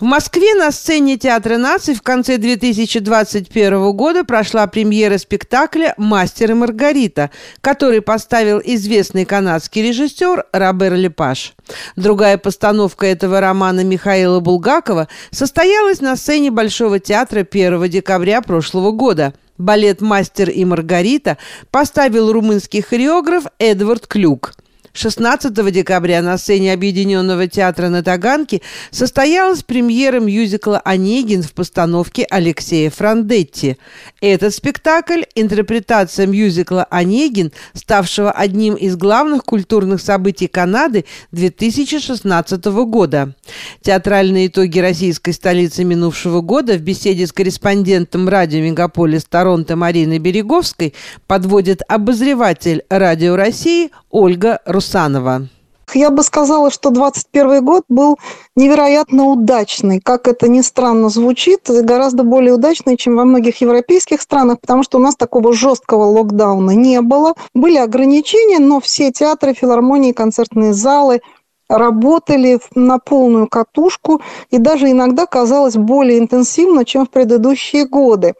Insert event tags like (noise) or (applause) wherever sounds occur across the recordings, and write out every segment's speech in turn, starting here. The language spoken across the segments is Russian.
В Москве на сцене Театра наций в конце 2021 года прошла премьера спектакля «Мастер и Маргарита», который поставил известный канадский режиссер Робер Лепаш. Другая постановка этого романа Михаила Булгакова состоялась на сцене Большого театра 1 декабря прошлого года. Балет «Мастер и Маргарита» поставил румынский хореограф Эдвард Клюк – 16 декабря на сцене Объединенного театра на Таганке состоялась премьера мюзикла «Онегин» в постановке Алексея Франдетти. Этот спектакль – интерпретация мюзикла «Онегин», ставшего одним из главных культурных событий Канады 2016 года. Театральные итоги российской столицы минувшего года в беседе с корреспондентом радио «Мегаполис Торонто» Мариной Береговской подводит обозреватель «Радио России» Ольга Русская. Русанова. Я бы сказала, что 21 год был невероятно удачный. Как это ни странно звучит, гораздо более удачный, чем во многих европейских странах, потому что у нас такого жесткого локдауна не было. Были ограничения, но все театры, филармонии, концертные залы работали на полную катушку и даже иногда казалось более интенсивно, чем в предыдущие годы.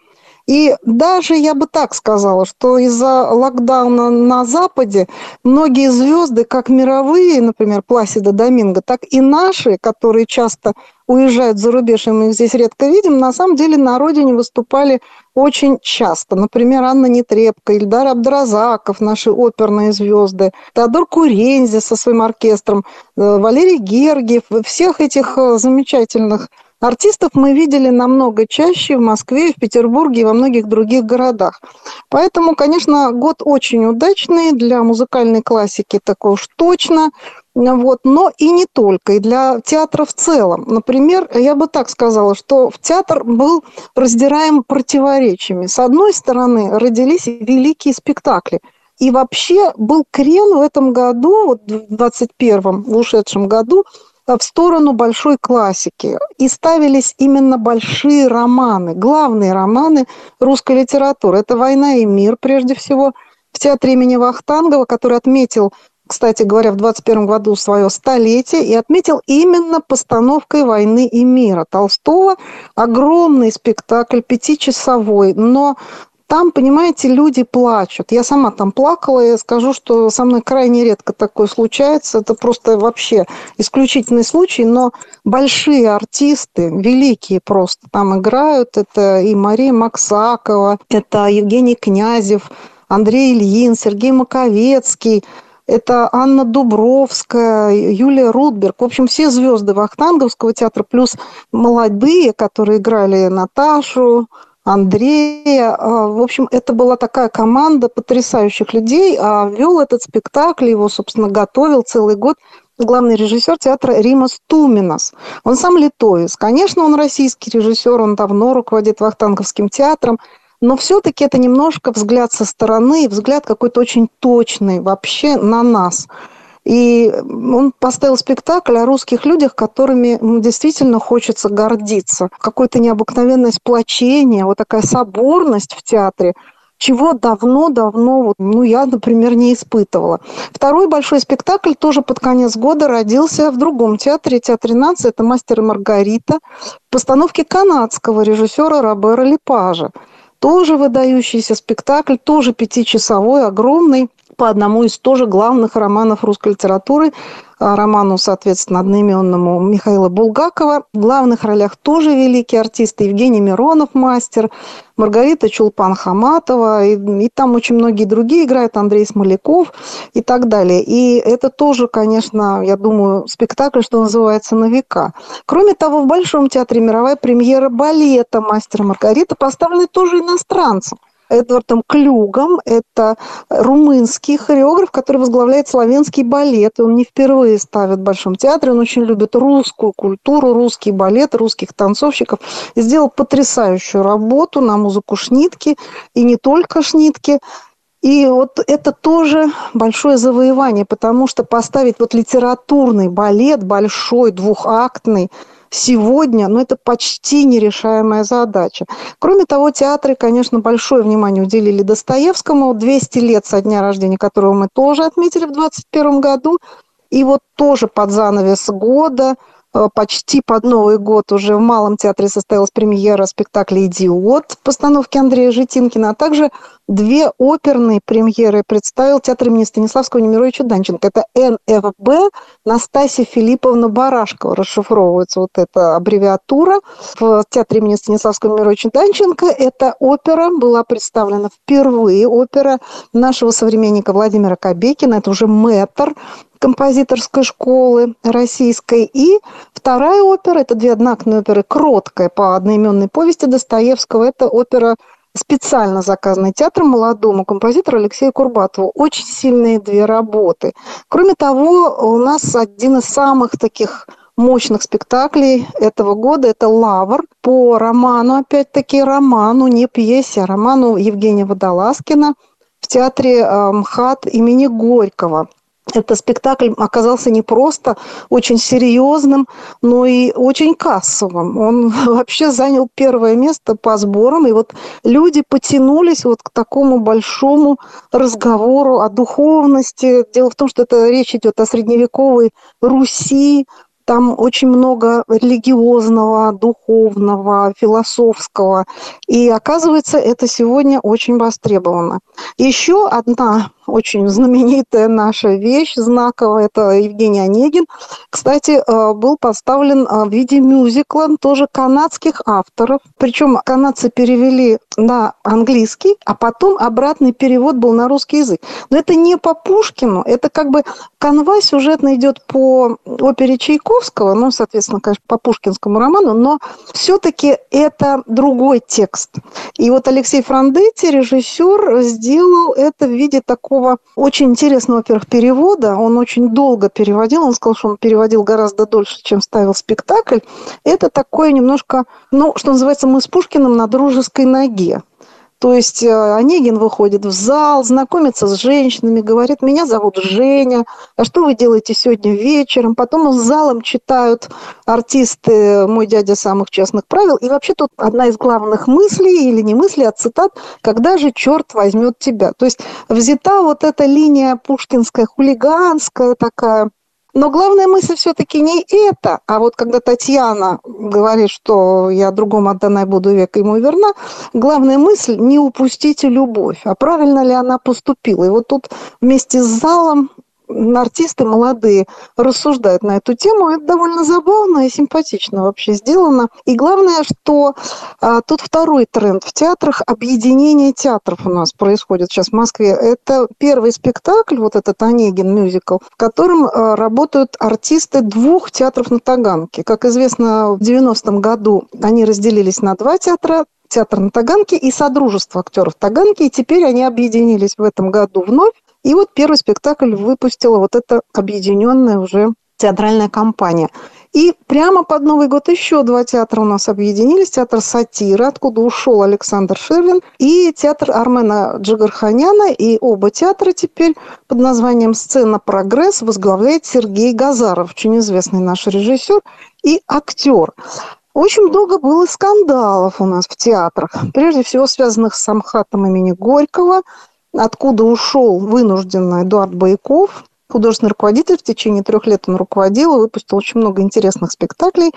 И даже я бы так сказала, что из-за локдауна на Западе многие звезды, как мировые, например, Пласида Доминго, так и наши, которые часто уезжают за рубеж, и мы их здесь редко видим, на самом деле на родине выступали очень часто. Например, Анна Нетребко, Ильдар Абдразаков, наши оперные звезды, Теодор Курензи со своим оркестром, э, Валерий Гергиев, всех этих э, замечательных Артистов мы видели намного чаще в Москве, в Петербурге и во многих других городах. Поэтому, конечно, год очень удачный для музыкальной классики, такой уж точно. Вот, но и не только, и для театра в целом. Например, я бы так сказала, что в театр был раздираем противоречиями. С одной стороны, родились великие спектакли. И вообще был крен в этом году, в 21-м, в ушедшем году, в сторону большой классики. И ставились именно большие романы, главные романы русской литературы. Это «Война и мир», прежде всего, в театре имени Вахтангова, который отметил кстати говоря, в 21 году свое столетие и отметил именно постановкой «Войны и мира» Толстого. Огромный спектакль, пятичасовой, но там, понимаете, люди плачут. Я сама там плакала, я скажу, что со мной крайне редко такое случается. Это просто вообще исключительный случай, но большие артисты, великие просто там играют. Это и Мария Максакова, это Евгений Князев, Андрей Ильин, Сергей Маковецкий, это Анна Дубровская, Юлия Рудберг. В общем, все звезды Вахтанговского театра, плюс молодые, которые играли Наташу, Андрея. А, в общем, это была такая команда потрясающих людей. А вел этот спектакль, его, собственно, готовил целый год главный режиссер театра Римас Туминас. Он сам литовец. Конечно, он российский режиссер, он давно руководит Вахтанговским театром, но все-таки это немножко взгляд со стороны, взгляд какой-то очень точный вообще на нас – и он поставил спектакль о русских людях, которыми действительно хочется гордиться. Какое-то необыкновенное сплочение, вот такая соборность в театре, чего давно-давно, ну, я, например, не испытывала. Второй большой спектакль тоже под конец года родился в другом театре, Театре нации, это «Мастер и Маргарита», в постановке канадского режиссера Робера Липажа. Тоже выдающийся спектакль, тоже пятичасовой, огромный по одному из тоже главных романов русской литературы, а, роману, соответственно, одноименному Михаила Булгакова. В главных ролях тоже великие артисты. Евгений Миронов, мастер, Маргарита Чулпан-Хаматова, и, и там очень многие другие играют, Андрей Смоляков и так далее. И это тоже, конечно, я думаю, спектакль, что называется, на века. Кроме того, в Большом театре мировая премьера балета «Мастер Маргарита» поставлена тоже иностранцем. Эдвардом Клюгом. Это румынский хореограф, который возглавляет славянский балет. Он не впервые ставит в Большом театре. Он очень любит русскую культуру, русский балет, русских танцовщиков. И сделал потрясающую работу на музыку Шнитки. И не только Шнитки. И вот это тоже большое завоевание, потому что поставить вот литературный балет, большой, двухактный, сегодня, ну, это почти нерешаемая задача. Кроме того, театры, конечно, большое внимание уделили Достоевскому. 200 лет со дня рождения которого мы тоже отметили в 2021 году. И вот тоже под занавес года почти под Новый год уже в Малом театре состоялась премьера спектакля «Идиот» постановки Андрея Житинкина, а также две оперные премьеры представил театр имени Станиславского Немировича Данченко. Это НФБ Настасья Филипповна Барашкова. Расшифровывается вот эта аббревиатура. В театре имени Станиславского Немировича Данченко эта опера была представлена впервые. Опера нашего современника Владимира Кобекина. Это уже мэтр композиторской школы российской. И вторая опера, это две однактные оперы «Кроткая» по одноименной повести Достоевского. Это опера специально заказанный театром молодому композитору Алексею Курбатову. Очень сильные две работы. Кроме того, у нас один из самых таких мощных спектаклей этого года. Это «Лавр» по роману, опять-таки, роману, не пьесе, а роману Евгения Водолазкина в театре э, МХАТ имени Горького этот спектакль оказался не просто очень серьезным, но и очень кассовым. Он (laughs) вообще занял первое место по сборам, и вот люди потянулись вот к такому большому разговору о духовности. Дело в том, что это речь идет о средневековой Руси, там очень много религиозного, духовного, философского. И оказывается, это сегодня очень востребовано. Еще одна очень (laughs) знаменитая наша вещь, знаковая, это Евгений Онегин. Кстати, э, был поставлен э, в виде мюзикла тоже канадских авторов. Причем канадцы перевели на английский, а потом обратный перевод был на русский язык. Но это не по Пушкину, это как бы канва сюжетно идет по опере Чайковского, ну, соответственно, конечно, по пушкинскому роману, но все-таки это другой текст. И вот Алексей Франдетти, режиссер, сделал это в виде такого такого очень интересного, во-первых, перевода. Он очень долго переводил. Он сказал, что он переводил гораздо дольше, чем ставил спектакль. Это такое немножко, ну, что называется, мы с Пушкиным на дружеской ноге. То есть э, Онегин выходит в зал, знакомится с женщинами, говорит, меня зовут Женя, а что вы делаете сегодня вечером? Потом с залом читают артисты «Мой дядя самых честных правил». И вообще тут одна из главных мыслей, или не мыслей, а цитат, «Когда же черт возьмет тебя?» То есть взята вот эта линия пушкинская, хулиганская такая, но главная мысль все-таки не это, а вот когда Татьяна говорит, что я другому отдана буду век ему верна, главная мысль не упустите любовь, а правильно ли она поступила. И вот тут вместе с залом артисты молодые рассуждают на эту тему. Это довольно забавно и симпатично вообще сделано. И главное, что а, тут второй тренд в театрах – объединение театров у нас происходит сейчас в Москве. Это первый спектакль, вот этот «Онегин» мюзикл, в котором а, работают артисты двух театров на Таганке. Как известно, в 90-м году они разделились на два театра театр на Таганке и Содружество актеров Таганки. И теперь они объединились в этом году вновь и вот первый спектакль выпустила вот эта объединенная уже театральная компания. И прямо под Новый год еще два театра у нас объединились. Театр «Сатира», откуда ушел Александр Шервин, и театр Армена Джигарханяна. И оба театра теперь под названием «Сцена Прогресс» возглавляет Сергей Газаров, очень известный наш режиссер и актер. Очень много было скандалов у нас в театрах, прежде всего связанных с Амхатом имени Горького – откуда ушел вынужденно Эдуард Байков, художественный руководитель. В течение трех лет он руководил и выпустил очень много интересных спектаклей.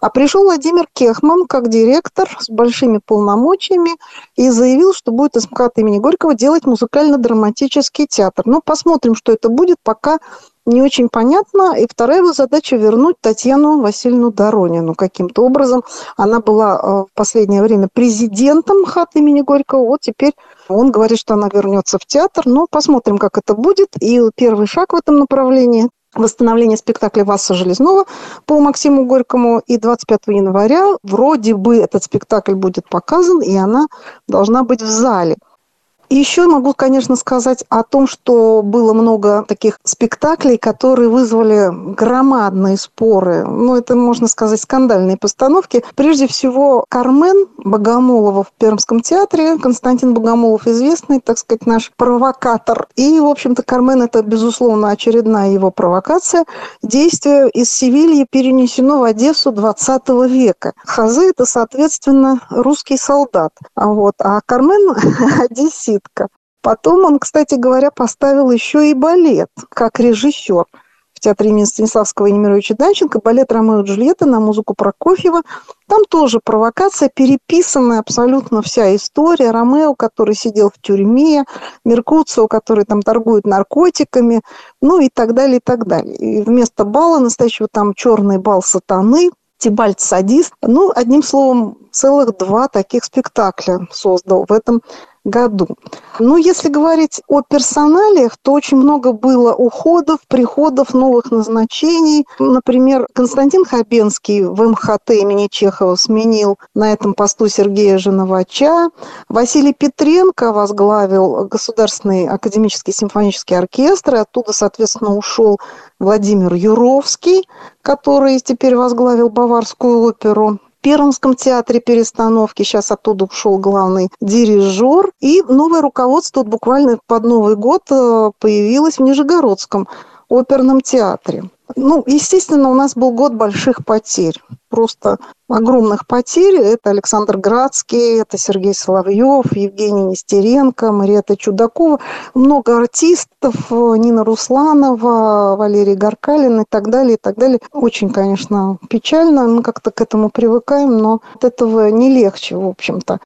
А пришел Владимир Кехман как директор с большими полномочиями и заявил, что будет из МКАД имени Горького делать музыкально-драматический театр. Ну, посмотрим, что это будет, пока не очень понятно. И вторая его задача вернуть Татьяну Васильевну Доронину каким-то образом. Она была э, в последнее время президентом ХАТ имени Горького. Вот теперь он говорит, что она вернется в театр. Но посмотрим, как это будет. И первый шаг в этом направлении восстановление спектакля Васа Железнова по Максиму Горькому. И 25 января вроде бы этот спектакль будет показан, и она должна быть в зале. Еще могу, конечно, сказать о том, что было много таких спектаклей, которые вызвали громадные споры. Ну, это, можно сказать, скандальные постановки. Прежде всего, Кармен Богомолова в Пермском театре. Константин Богомолов известный, так сказать, наш провокатор. И, в общем-то, Кармен – это, безусловно, очередная его провокация. Действие из Севильи перенесено в Одессу 20 века. Хазы – это, соответственно, русский солдат. А, вот, а Кармен – (laughs) одессит попытка. Потом он, кстати говоря, поставил еще и балет как режиссер в театре имени Станиславского и Немировича Данченко, балет «Ромео и Джульетта» на музыку Прокофьева. Там тоже провокация, переписанная абсолютно вся история. Ромео, который сидел в тюрьме, Меркуцио, который там торгует наркотиками, ну и так далее, и так далее. И вместо бала настоящего там черный бал сатаны, Тибальт садист. Ну, одним словом, целых два таких спектакля создал в этом году. Ну, если говорить о персоналиях, то очень много было уходов, приходов, новых назначений. Например, Константин Хабенский в МХТ имени Чехова сменил на этом посту Сергея Женовача. Василий Петренко возглавил Государственный академический симфонический оркестр, и оттуда, соответственно, ушел Владимир Юровский, который теперь возглавил Баварскую оперу. Пермском театре перестановки. Сейчас оттуда ушел главный дирижер. И новое руководство вот буквально под Новый год э, появилось в Нижегородском оперном театре. Ну, естественно, у нас был год больших потерь. Просто огромных потерь. Это Александр Градский, это Сергей Соловьев, Евгений Нестеренко, Мариэта Чудакова. Много артистов, Нина Русланова, Валерий Гаркалин и так далее, и так далее. Очень, конечно, печально. Мы как-то к этому привыкаем, но от этого не легче, в общем-то.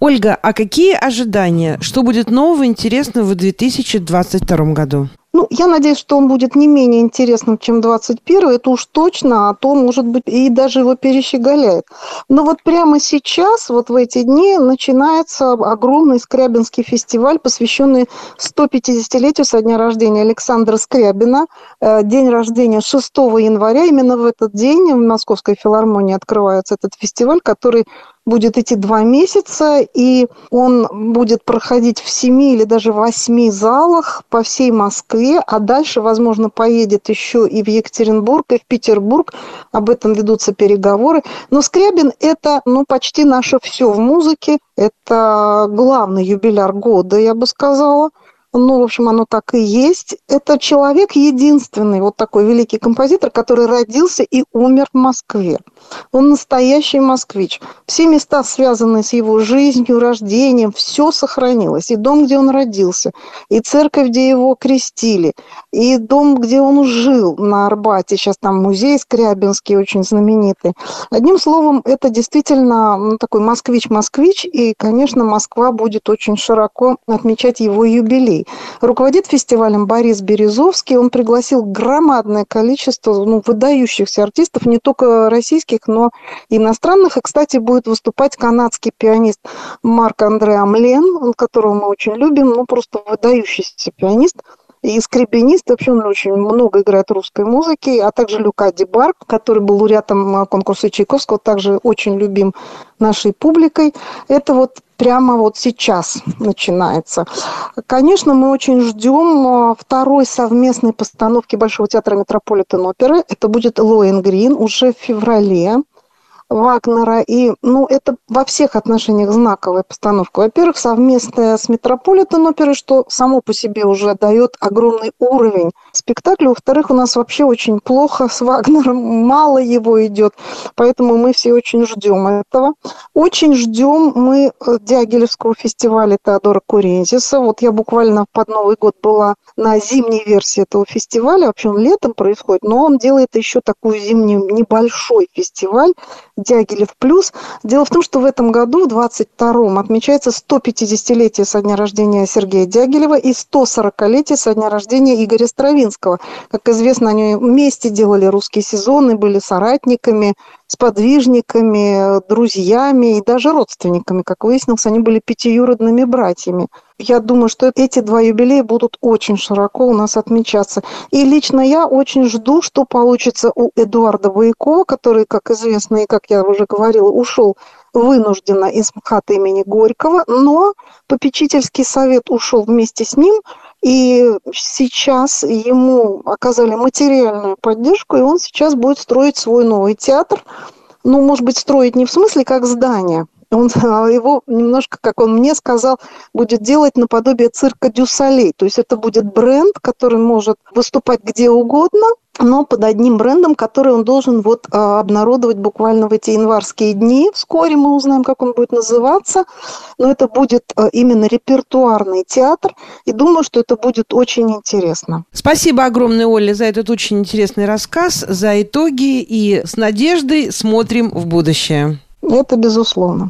Ольга, а какие ожидания? Что будет нового интересного в 2022 году? Ну, я надеюсь, что он будет не менее интересным, чем 21 это уж точно, а то, может быть, и даже его перещеголяет. Но вот прямо сейчас, вот в эти дни, начинается огромный Скрябинский фестиваль, посвященный 150-летию со дня рождения Александра Скрябина. Э, день рождения 6 января. Именно в этот день в Московской филармонии открывается этот фестиваль, который будет идти два месяца, и он будет проходить в семи или даже восьми залах по всей Москве, а дальше, возможно, поедет еще и в Екатеринбург, и в Петербург. Об этом ведутся переговоры. Но Скрябин – это ну, почти наше все в музыке. Это главный юбиляр года, я бы сказала ну, в общем, оно так и есть. Это человек единственный, вот такой великий композитор, который родился и умер в Москве. Он настоящий москвич. Все места, связанные с его жизнью, рождением, все сохранилось. И дом, где он родился, и церковь, где его крестили, и дом, где он жил на Арбате. Сейчас там музей Скрябинский очень знаменитый. Одним словом, это действительно ну, такой москвич-москвич, и, конечно, Москва будет очень широко отмечать его юбилей. России. Руководит фестивалем Борис Березовский. Он пригласил громадное количество ну, выдающихся артистов, не только российских, но и иностранных. И, кстати, будет выступать канадский пианист Марк Андре Амлен, которого мы очень любим, ну, просто выдающийся пианист и скрипинист. Вообще он очень много играет русской музыки, а также Люка Дебарг, который был лауреатом конкурса Чайковского, также очень любим нашей публикой. Это вот прямо вот сейчас начинается. Конечно, мы очень ждем а, второй совместной постановки Большого театра Метрополитен оперы. Это будет Лоэнгрин уже в феврале. Вагнера. И, ну, это во всех отношениях знаковая постановка. Во-первых, совместная с Метрополитен оперой, что само по себе уже дает огромный уровень спектакля. Во-вторых, у нас вообще очень плохо с Вагнером, мало его идет, поэтому мы все очень ждем этого. Очень ждем мы э, Дягилевского фестиваля Теодора Курензиса. Вот я буквально под Новый год была на зимней версии этого фестиваля. Вообще он летом происходит, но он делает еще такую зимнюю небольшой фестиваль, Дягилев плюс. Дело в том, что в этом году, в 22-м, отмечается 150-летие со дня рождения Сергея Дягилева и 140-летие со дня рождения Игоря Стравинского. Как известно, они вместе делали русские сезоны, были соратниками, сподвижниками, друзьями и даже родственниками. Как выяснилось, они были пятиюродными братьями. Я думаю, что эти два юбилея будут очень широко у нас отмечаться. И лично я очень жду, что получится у Эдуарда Боякова, который, как известно и как я уже говорила, ушел вынужденно из МХАТ имени Горького, но попечительский совет ушел вместе с ним, и сейчас ему оказали материальную поддержку, и он сейчас будет строить свой новый театр. Ну, может быть, строить не в смысле как здание, он (laughs) его немножко, как он мне сказал, будет делать наподобие цирка Дюсалей. То есть это будет бренд, который может выступать где угодно, но под одним брендом, который он должен вот а, обнародовать буквально в эти январские дни. Вскоре мы узнаем, как он будет называться, но это будет а, именно репертуарный театр, и думаю, что это будет очень интересно. Спасибо огромное, Оля, за этот очень интересный рассказ, за итоги, и с надеждой смотрим в будущее. Это безусловно.